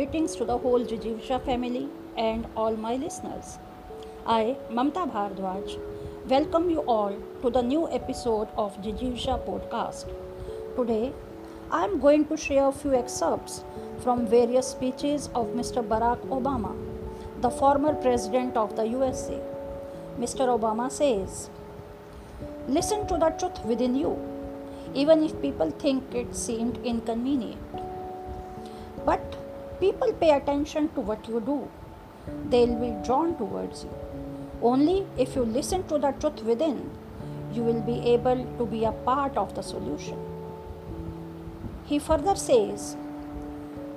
greetings to the whole Jijivsha family and all my listeners. I, Mamta Bhardwaj, welcome you all to the new episode of Jijivsha podcast. Today, I am going to share a few excerpts from various speeches of Mr. Barack Obama, the former president of the USA. Mr. Obama says, Listen to the truth within you, even if people think it seemed inconvenient. But people pay attention to what you do, they'll be drawn towards you. Only if you listen to the truth within, you will be able to be a part of the solution. He further says,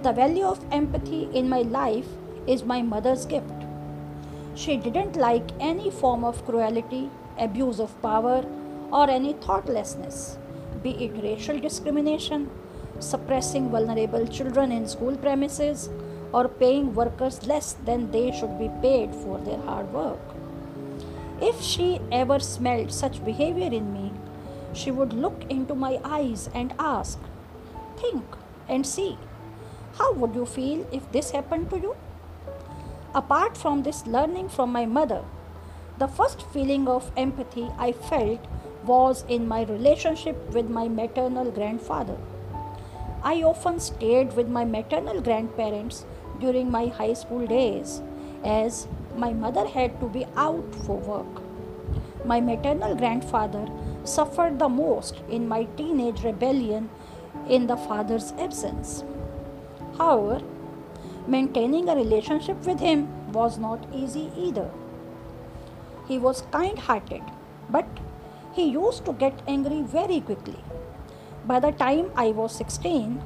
The value of empathy in my life is my mother's gift. She didn't like any form of cruelty, abuse of power, or any thoughtlessness, be it racial discrimination, suppressing vulnerable children in school premises, or paying workers less than they should be paid for their hard work. If she ever smelled such behavior in me, she would look into my eyes and ask, Think and see. How would you feel if this happened to you? Apart from this learning from my mother, the first feeling of empathy I felt was in my relationship with my maternal grandfather. I often stayed with my maternal grandparents during my high school days as my mother had to be out for work. My maternal grandfather suffered the most in my teenage rebellion in the father's absence. However, maintaining a relationship with him was not easy either. He was kind hearted, but he used to get angry very quickly. By the time I was 16,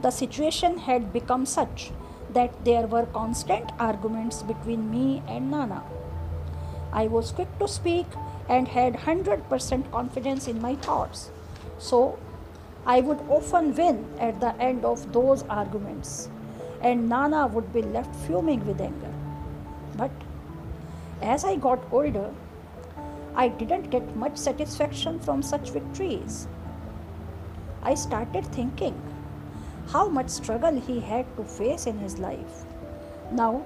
the situation had become such that there were constant arguments between me and Nana. I was quick to speak and had 100% confidence in my thoughts. So, I would often win at the end of those arguments, and Nana would be left fuming with anger. But as I got older, I didn't get much satisfaction from such victories. I started thinking how much struggle he had to face in his life. Now,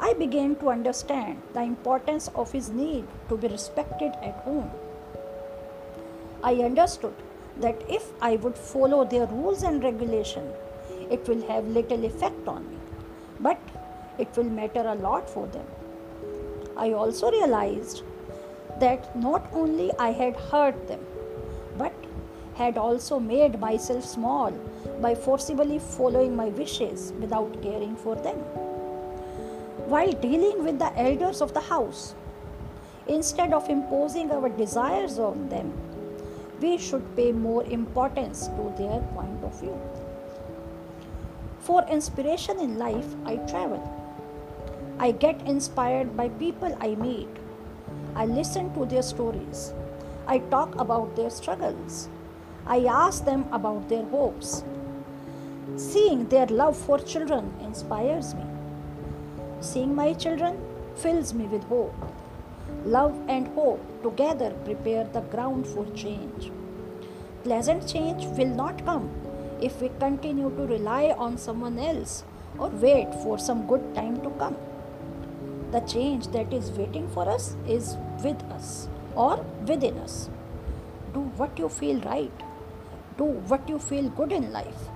I began to understand the importance of his need to be respected at home. I understood that if I would follow their rules and regulation, it will have little effect on me, but it will matter a lot for them. I also realized that not only I had hurt them, had also made myself small by forcibly following my wishes without caring for them. While dealing with the elders of the house, instead of imposing our desires on them, we should pay more importance to their point of view. For inspiration in life, I travel. I get inspired by people I meet. I listen to their stories. I talk about their struggles. I ask them about their hopes. Seeing their love for children inspires me. Seeing my children fills me with hope. Love and hope together prepare the ground for change. Pleasant change will not come if we continue to rely on someone else or wait for some good time to come. The change that is waiting for us is with us or within us. Do what you feel right. Do what you feel good in life.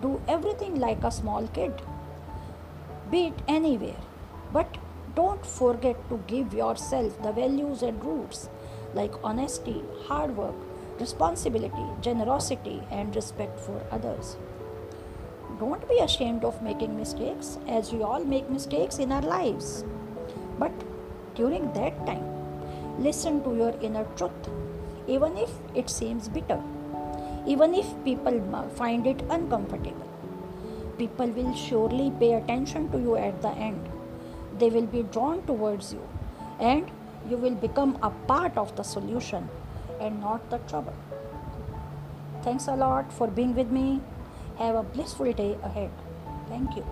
Do everything like a small kid. Be it anywhere. But don't forget to give yourself the values and roots like honesty, hard work, responsibility, generosity, and respect for others. Don't be ashamed of making mistakes, as we all make mistakes in our lives. But during that time, listen to your inner truth, even if it seems bitter, even if people find it uncomfortable. People will surely pay attention to you at the end. They will be drawn towards you, and you will become a part of the solution and not the trouble. Thanks a lot for being with me. Have a blissful day ahead. Thank you.